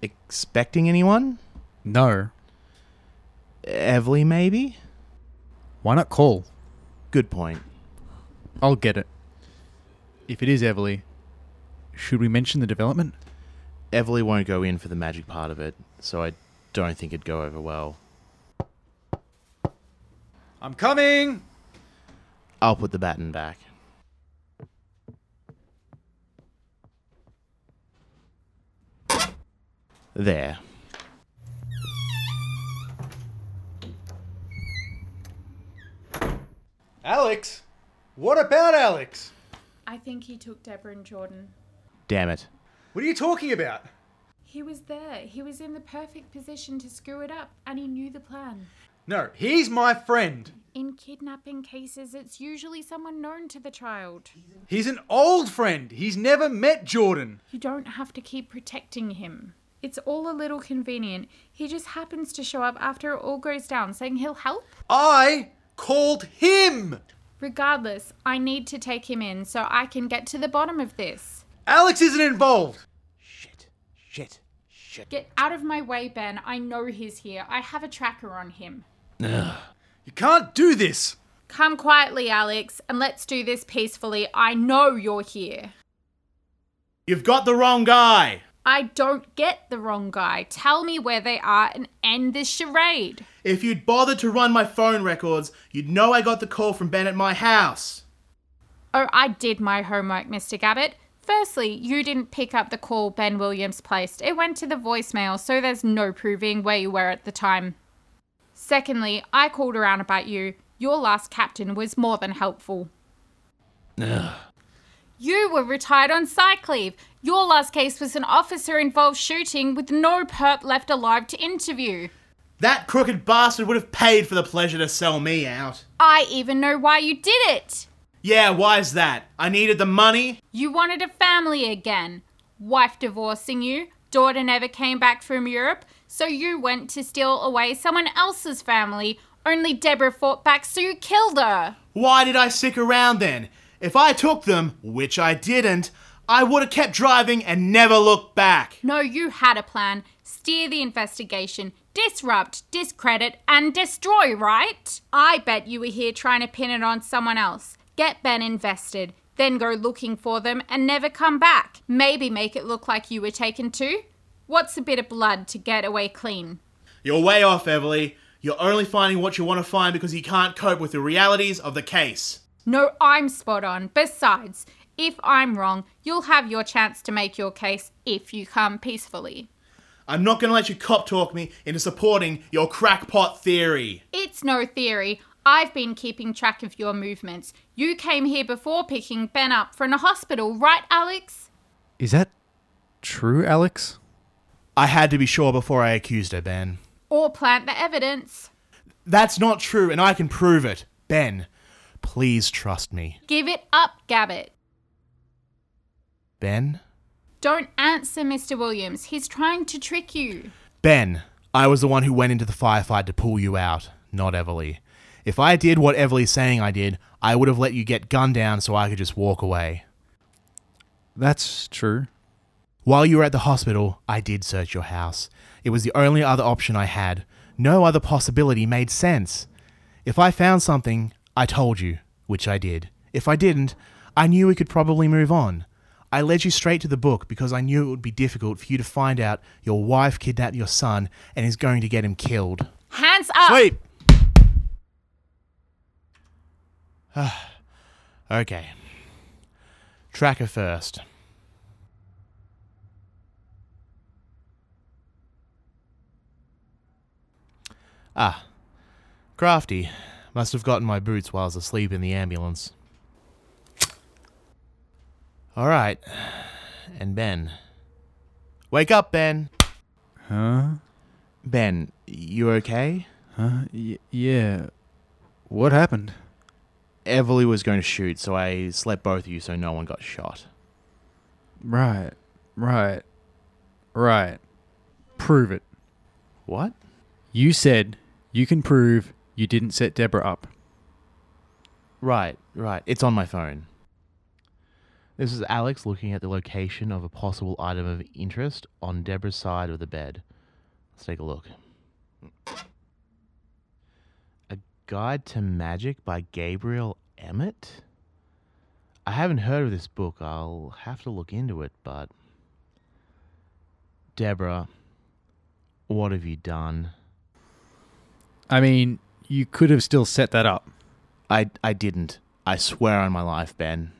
Expecting anyone? No. Everly, maybe? Why not call? Good point. I'll get it. If it is Everly, should we mention the development? Everly won't go in for the magic part of it, so I don't think it'd go over well. I'm coming! I'll put the baton back. There. Alex? What about Alex? I think he took Deborah and Jordan. Damn it. What are you talking about? He was there. He was in the perfect position to screw it up, and he knew the plan. No, he's my friend. In kidnapping cases, it's usually someone known to the child. He's an old friend. He's never met Jordan. You don't have to keep protecting him. It's all a little convenient. He just happens to show up after it all goes down, saying he'll help. I called him. Regardless, I need to take him in so I can get to the bottom of this. Alex isn't involved. Shit. Shit. Shit. Get out of my way, Ben. I know he's here. I have a tracker on him. You can't do this. Come quietly, Alex, and let's do this peacefully. I know you're here. You've got the wrong guy. I don't get the wrong guy. Tell me where they are and end this charade. If you'd bothered to run my phone records, you'd know I got the call from Ben at my house. Oh, I did my homework, Mr. Gabbett. Firstly, you didn't pick up the call Ben Williams placed. It went to the voicemail, so there's no proving where you were at the time. Secondly, I called around about you. Your last captain was more than helpful. You were retired on psych leave. Your last case was an officer involved shooting with no perp left alive to interview. That crooked bastard would have paid for the pleasure to sell me out. I even know why you did it. Yeah, why's that? I needed the money? You wanted a family again. Wife divorcing you, daughter never came back from Europe, so you went to steal away someone else's family. Only Deborah fought back, so you killed her. Why did I stick around then? If I took them, which I didn't, I would have kept driving and never looked back. No, you had a plan. Steer the investigation, disrupt, discredit, and destroy, right? I bet you were here trying to pin it on someone else. Get Ben invested, then go looking for them and never come back. Maybe make it look like you were taken too. What's a bit of blood to get away clean? You're way off, Everly. You're only finding what you want to find because you can't cope with the realities of the case. No, I'm spot on. Besides, if I'm wrong, you'll have your chance to make your case if you come peacefully. I'm not gonna let you cop talk me into supporting your crackpot theory. It's no theory. I've been keeping track of your movements. You came here before picking Ben up from the hospital, right, Alex? Is that true, Alex? I had to be sure before I accused her, Ben. Or plant the evidence. That's not true, and I can prove it. Ben, please trust me. Give it up, Gabbett. Ben? Don't answer Mr. Williams. He's trying to trick you. Ben, I was the one who went into the firefight to pull you out, not Everly. If I did what Everly's saying I did, I would have let you get gunned down so I could just walk away. That's true. While you were at the hospital, I did search your house. It was the only other option I had. No other possibility made sense. If I found something, I told you, which I did. If I didn't, I knew we could probably move on. I led you straight to the book because I knew it would be difficult for you to find out your wife kidnapped your son and is going to get him killed. Hands up! Sleep! okay. Tracker first. Ah. Crafty. Must have gotten my boots while I was asleep in the ambulance. Alright. And Ben. Wake up, Ben! Huh? Ben, you okay? Huh? Y- yeah. What happened? Everly was going to shoot, so I slept both of you so no one got shot. Right. Right. Right. Prove it. What? You said you can prove you didn't set Deborah up. Right, right. It's on my phone. This is Alex looking at the location of a possible item of interest on Deborah's side of the bed. Let's take a look. A Guide to Magic by Gabriel Emmett? I haven't heard of this book. I'll have to look into it, but. Deborah, what have you done? I mean, you could have still set that up. I, I didn't. I swear on my life, Ben.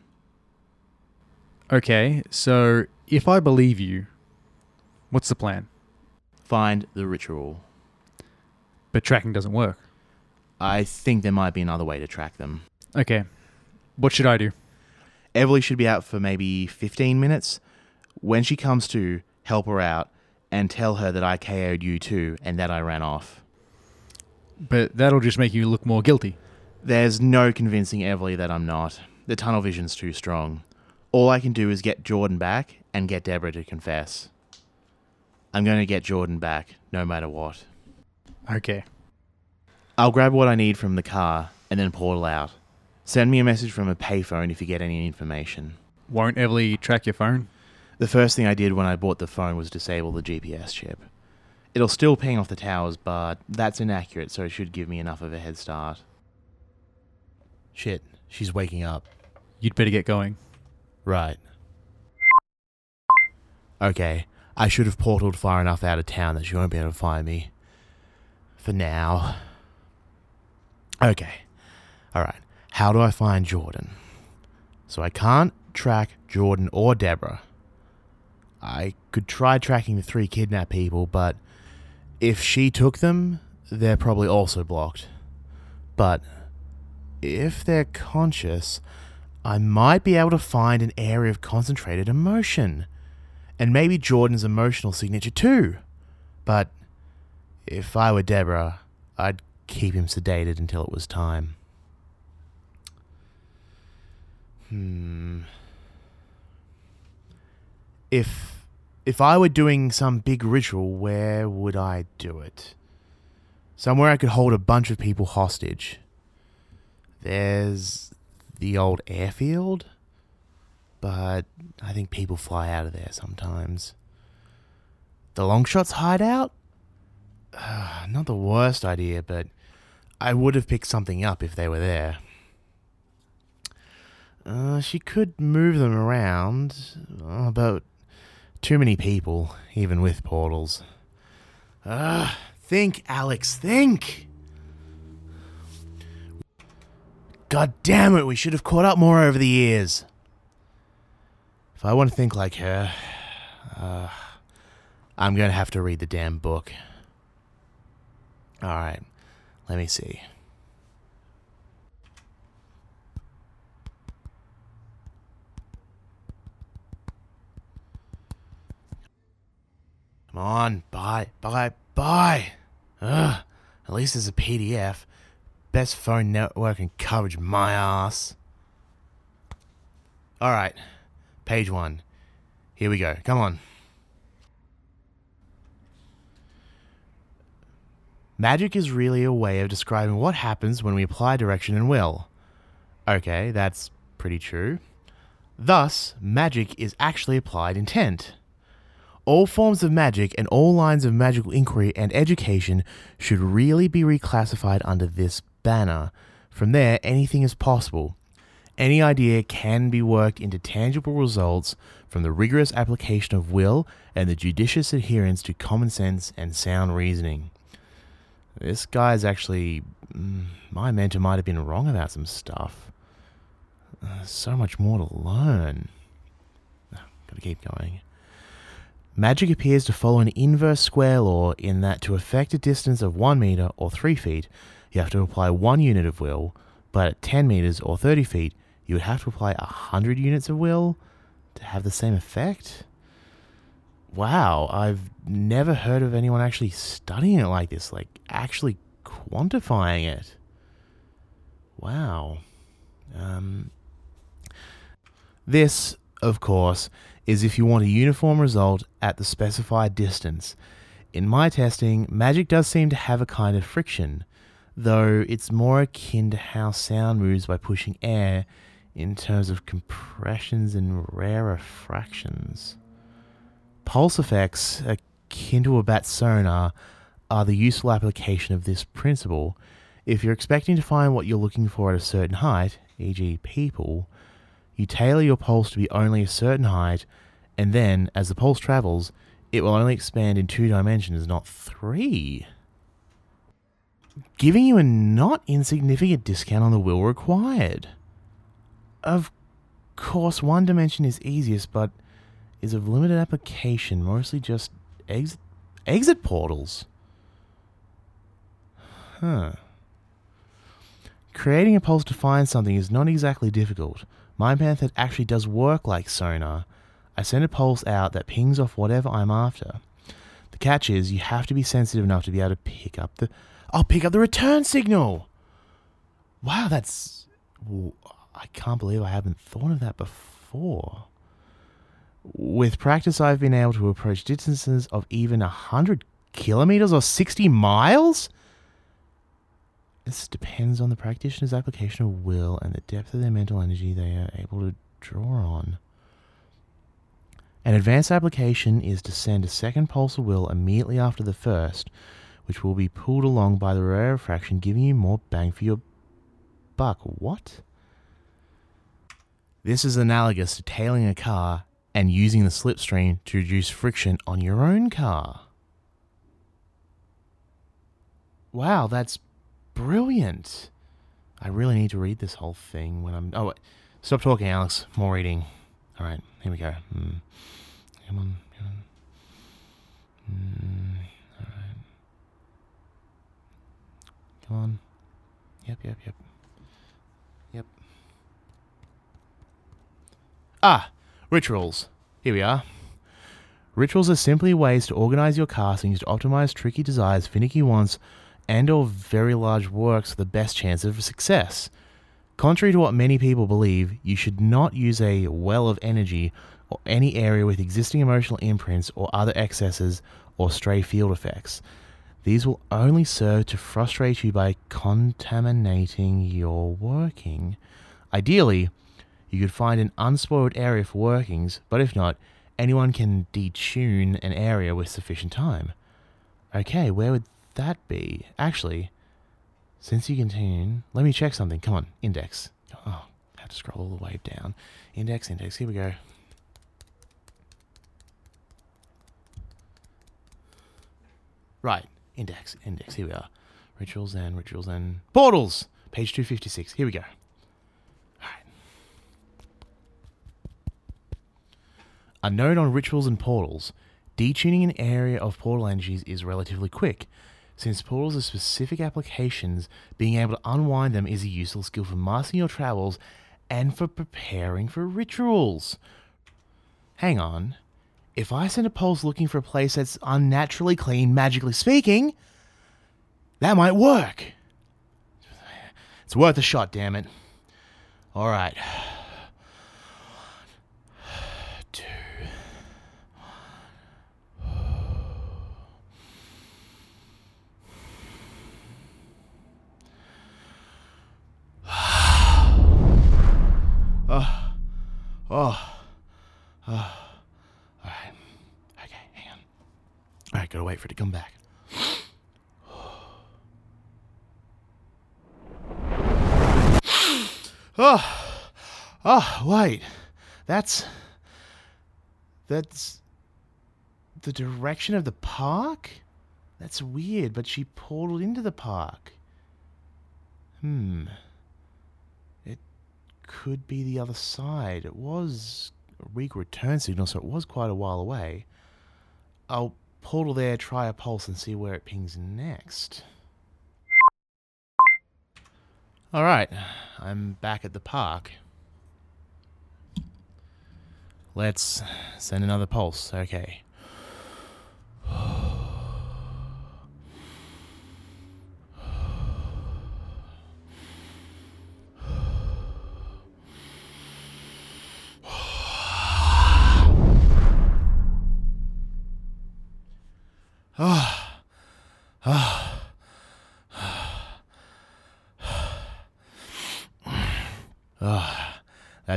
Okay, so if I believe you, what's the plan? Find the ritual. But tracking doesn't work. I think there might be another way to track them. Okay, what should I do? Everly should be out for maybe 15 minutes. When she comes to, help her out and tell her that I KO'd you too and that I ran off. But that'll just make you look more guilty. There's no convincing Everly that I'm not. The tunnel vision's too strong. All I can do is get Jordan back and get Deborah to confess. I'm going to get Jordan back, no matter what. Okay. I'll grab what I need from the car and then portal out. Send me a message from a payphone if you get any information. Won't Everly track your phone? The first thing I did when I bought the phone was disable the GPS chip. It'll still ping off the towers, but that's inaccurate, so it should give me enough of a head start. Shit, she's waking up. You'd better get going. Right. Okay, I should have portaled far enough out of town that she won't be able to find me. For now. Okay. Alright, how do I find Jordan? So I can't track Jordan or Deborah. I could try tracking the three kidnapped people, but if she took them, they're probably also blocked. But if they're conscious, I might be able to find an area of concentrated emotion. And maybe Jordan's emotional signature too. But if I were Deborah, I'd keep him sedated until it was time. Hmm. If if I were doing some big ritual, where would I do it? Somewhere I could hold a bunch of people hostage. There's the old airfield, but I think people fly out of there sometimes. The Longshots hideout? Uh, not the worst idea, but I would have picked something up if they were there. Uh, she could move them around, uh, but too many people, even with portals. Ah, think, Alex, think! God damn it, we should have caught up more over the years. If I want to think like her, uh, I'm going to have to read the damn book. Alright, let me see. Come on, buy, buy, buy. Ugh, at least there's a PDF. Best phone network and coverage, my ass. Alright, page one. Here we go. Come on. Magic is really a way of describing what happens when we apply direction and will. Okay, that's pretty true. Thus, magic is actually applied intent. All forms of magic and all lines of magical inquiry and education should really be reclassified under this banner. From there, anything is possible. Any idea can be worked into tangible results from the rigorous application of will and the judicious adherence to common sense and sound reasoning. This guy's actually. mm, My mentor might have been wrong about some stuff. Uh, so much more to learn. Ah, Gotta keep going. Magic appears to follow an inverse square law in that to affect a distance of 1 meter or 3 feet, you have to apply 1 unit of will, but at 10 meters or 30 feet, you would have to apply 100 units of will to have the same effect? Wow, I've never heard of anyone actually studying it like this, like actually quantifying it. Wow. Um, this, of course, is if you want a uniform result at the specified distance. In my testing, magic does seem to have a kind of friction, though it's more akin to how sound moves by pushing air in terms of compressions and rarefactions. Pulse effects, akin to a bat sonar, are the useful application of this principle. If you're expecting to find what you're looking for at a certain height, e.g., people, you tailor your pulse to be only a certain height, and then, as the pulse travels, it will only expand in two dimensions, not three. Giving you a not insignificant discount on the will required. Of course, one dimension is easiest, but is of limited application, mostly just exit, exit portals. Huh. Creating a pulse to find something is not exactly difficult. My method actually does work like sonar. I send a pulse out that pings off whatever I'm after. The catch is you have to be sensitive enough to be able to pick up the. I'll pick up the return signal. Wow, that's. I can't believe I haven't thought of that before. With practice, I've been able to approach distances of even 100 kilometers or 60 miles? This depends on the practitioner's application of will and the depth of their mental energy they are able to draw on. An advanced application is to send a second pulse of will immediately after the first, which will be pulled along by the rarefaction, giving you more bang for your buck. What? This is analogous to tailing a car and using the slipstream to reduce friction on your own car. Wow, that's brilliant. I really need to read this whole thing when I'm. Oh, wait. stop talking, Alex. More reading. All right, here we go. Mm. Come on, come on. Mm. All right. Come on. Yep, yep, yep. Yep. Ah, rituals. Here we are. Rituals are simply ways to organize your castings to optimize tricky desires, finicky wants, and or very large works the best chance of success. Contrary to what many people believe, you should not use a well of energy or any area with existing emotional imprints or other excesses or stray field effects. These will only serve to frustrate you by contaminating your working. Ideally, you could find an unspoiled area for workings, but if not, anyone can detune an area with sufficient time. Okay, where would that be? Actually, since you can tune, let me check something. Come on, index. Oh, I have to scroll all the way down. Index, index. Here we go. Right, index, index. Here we are. Rituals and rituals and portals. Page 256. Here we go. A note on rituals and portals. Detuning an area of portal energies is relatively quick. Since portals are specific applications, being able to unwind them is a useful skill for mastering your travels and for preparing for rituals. Hang on. If I send a pulse looking for a place that's unnaturally clean, magically speaking, that might work. It's worth a shot, damn it. All right. Two. Oh. Oh. Oh. All right. Okay, hang on. All right, gotta wait for it to come back. Oh, oh, wait. That's. That's. The direction of the park? That's weird, but she portaled into the park. Hmm. Could be the other side. It was a weak return signal, so it was quite a while away. I'll portal there, try a pulse, and see where it pings next. Alright, I'm back at the park. Let's send another pulse. Okay.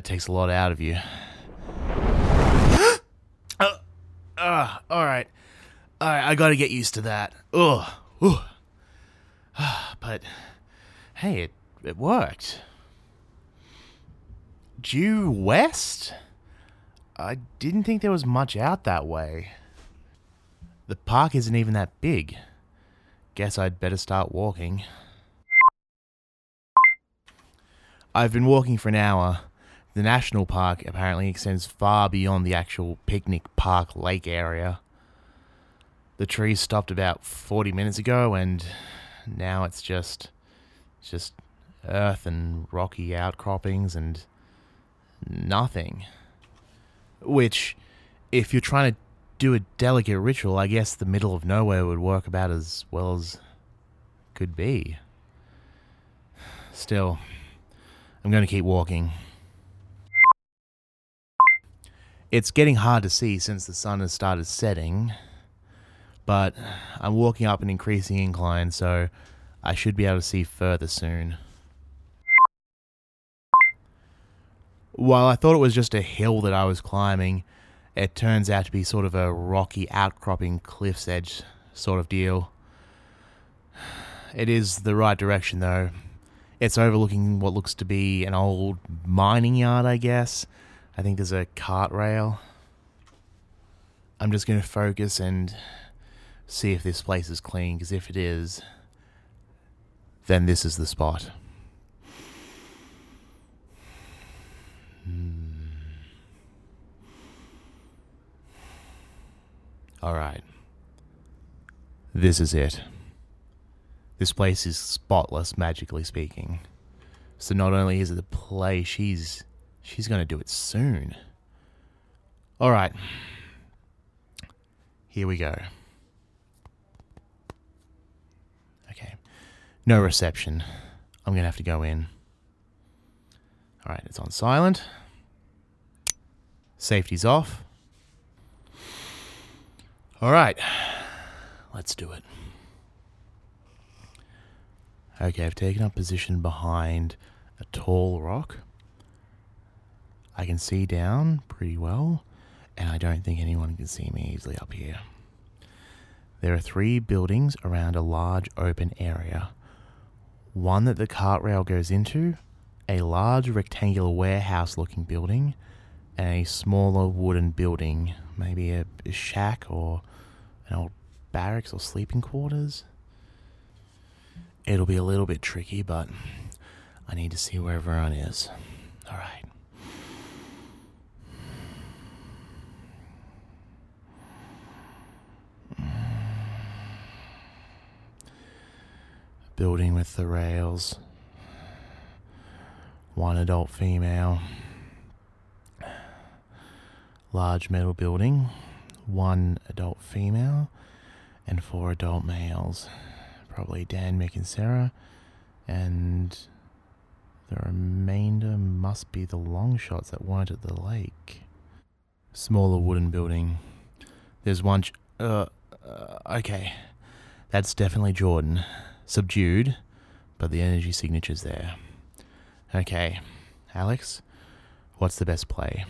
That takes a lot out of you. uh, uh, all right. All right, I got to get used to that. Ugh. Ugh. but hey, it it worked. Due west? I didn't think there was much out that way. The park isn't even that big. Guess I'd better start walking. I've been walking for an hour. The national park apparently extends far beyond the actual picnic park lake area. The trees stopped about 40 minutes ago and now it's just it's just earth and rocky outcroppings and nothing. Which if you're trying to do a delicate ritual, I guess the middle of nowhere would work about as well as could be. Still, I'm going to keep walking. It's getting hard to see since the sun has started setting, but I'm walking up an increasing incline, so I should be able to see further soon. While I thought it was just a hill that I was climbing, it turns out to be sort of a rocky outcropping cliff's edge sort of deal. It is the right direction though. It's overlooking what looks to be an old mining yard, I guess. I think there's a cart rail. I'm just going to focus and see if this place is clean, because if it is, then this is the spot. Hmm. All right. This is it. This place is spotless, magically speaking. So not only is it the play, she's she's gonna do it soon. All right. Here we go. Okay. No reception. I'm gonna have to go in. All right, it's on silent. Safety's off. All right, let's do it. Okay, I've taken up position behind a tall rock. I can see down pretty well, and I don't think anyone can see me easily up here. There are three buildings around a large open area. One that the cart rail goes into, a large rectangular warehouse looking building, and a smaller wooden building, maybe a, a shack or an old barracks or sleeping quarters. It'll be a little bit tricky, but I need to see where everyone is. All right. Building with the rails. One adult female. Large metal building. One adult female. And four adult males. Probably Dan, Mick, and Sarah. And the remainder must be the long shots that weren't at the lake. Smaller wooden building. There's one. Ch- uh, uh, okay. That's definitely Jordan. Subdued, but the energy signature's there. Okay, Alex, what's the best play?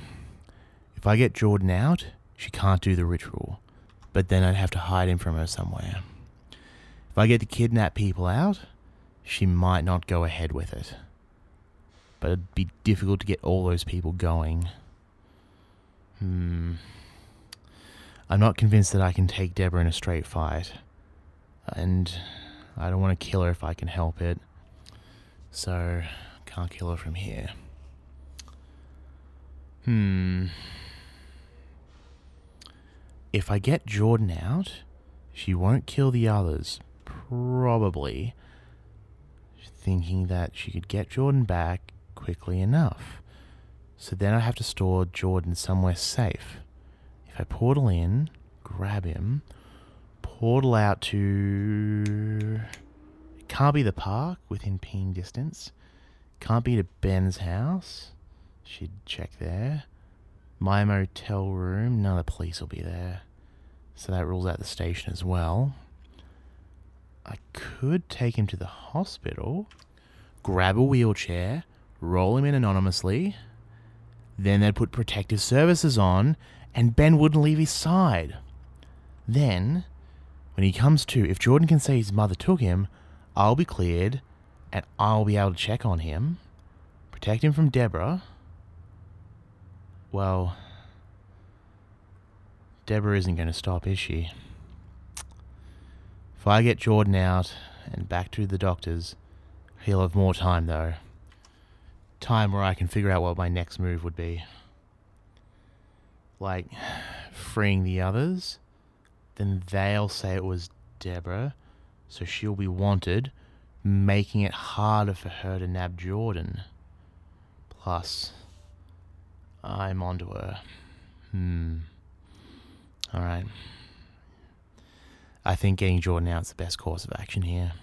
If I get Jordan out, she can't do the ritual, but then I'd have to hide him from her somewhere. If I get to kidnap people out, she might not go ahead with it. But it'd be difficult to get all those people going. Hmm. I'm not convinced that I can take Deborah in a straight fight. And I don't want to kill her if I can help it. So, can't kill her from here. Hmm. If I get Jordan out, she won't kill the others. Probably. Thinking that she could get Jordan back quickly enough. So then I have to store Jordan somewhere safe. If I portal in, grab him, portal out to. It can't be the park within ping distance. Can't be to Ben's house. She'd check there. My motel room. None of the police will be there. So that rules out the station as well. I could take him to the hospital, grab a wheelchair, roll him in anonymously, Then they'd put protective services on, and Ben wouldn't leave his side. Then, when he comes to, if Jordan can say his mother took him, I'll be cleared, and I'll be able to check on him, protect him from Deborah. Well, Deborah isn't going to stop, is she? If I get Jordan out and back to the doctors, he'll have more time, though. Time where I can figure out what my next move would be. Like, freeing the others, then they'll say it was Deborah, so she'll be wanted, making it harder for her to nab Jordan. Plus, I'm onto her. Hmm. Alright. I think getting Jordan out is the best course of action here.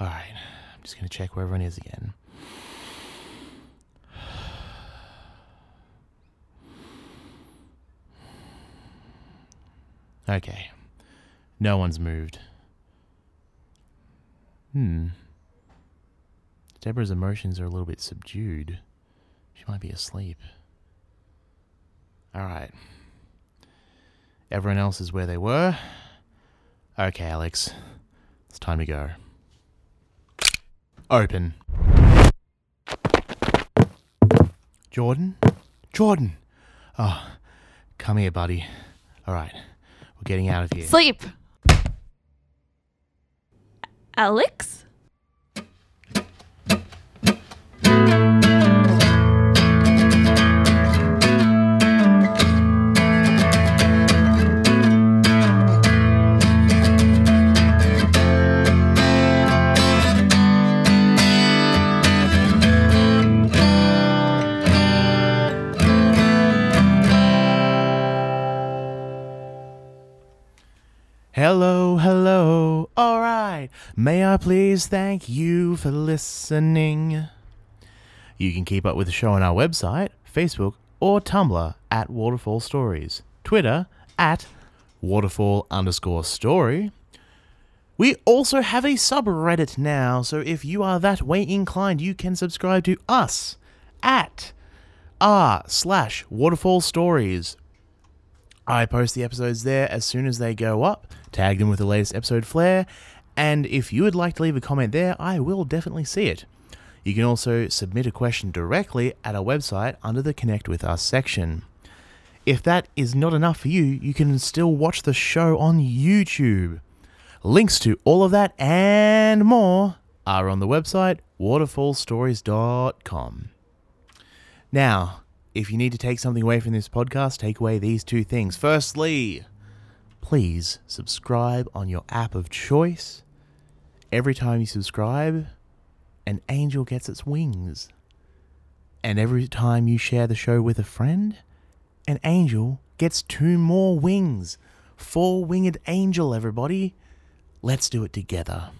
Alright, I'm just going to check where everyone is again. Okay. No one's moved. Hmm. Deborah's emotions are a little bit subdued. She might be asleep. Alright. Everyone else is where they were. Okay, Alex. It's time to go. Open. Jordan? Jordan! Oh, come here, buddy. Alright, getting out of here. Sleep. Alex? Thank you for listening? You can keep up with the show on our website, Facebook, or Tumblr at Waterfall Stories, Twitter at Waterfall underscore story. We also have a subreddit now, so if you are that way inclined, you can subscribe to us at r slash waterfall stories I post the episodes there as soon as they go up, tag them with the latest episode flair, and if you would like to leave a comment there, I will definitely see it. You can also submit a question directly at our website under the Connect with Us section. If that is not enough for you, you can still watch the show on YouTube. Links to all of that and more are on the website waterfallstories.com. Now, if you need to take something away from this podcast, take away these two things. Firstly, please subscribe on your app of choice. Every time you subscribe, an angel gets its wings. And every time you share the show with a friend, an angel gets two more wings. Four winged angel, everybody. Let's do it together.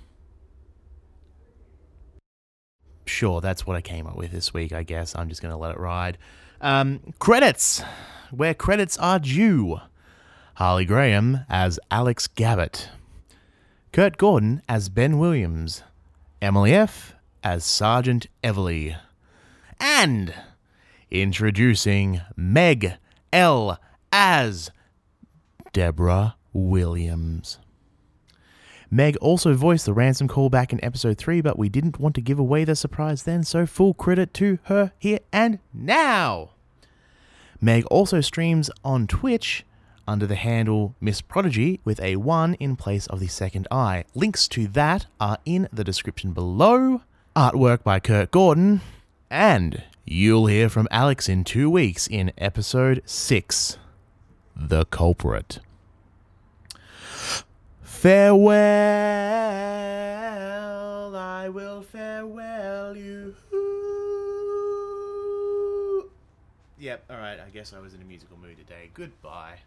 Sure, that's what I came up with this week, I guess. I'm just going to let it ride. Um, credits, where credits are due. Harley Graham as Alex Gabbett. Kurt Gordon as Ben Williams. Emily F. as Sergeant Everly. And introducing Meg L. as Deborah Williams. Meg also voiced the ransom call back in episode 3, but we didn't want to give away the surprise then, so full credit to her here and now. Meg also streams on Twitch under the handle Miss Prodigy with a 1 in place of the second eye. Links to that are in the description below. Artwork by Kurt Gordon. And you'll hear from Alex in two weeks in episode 6 The Culprit. Farewell, I will farewell you. Yep, alright, I guess I was in a musical mood today. Goodbye.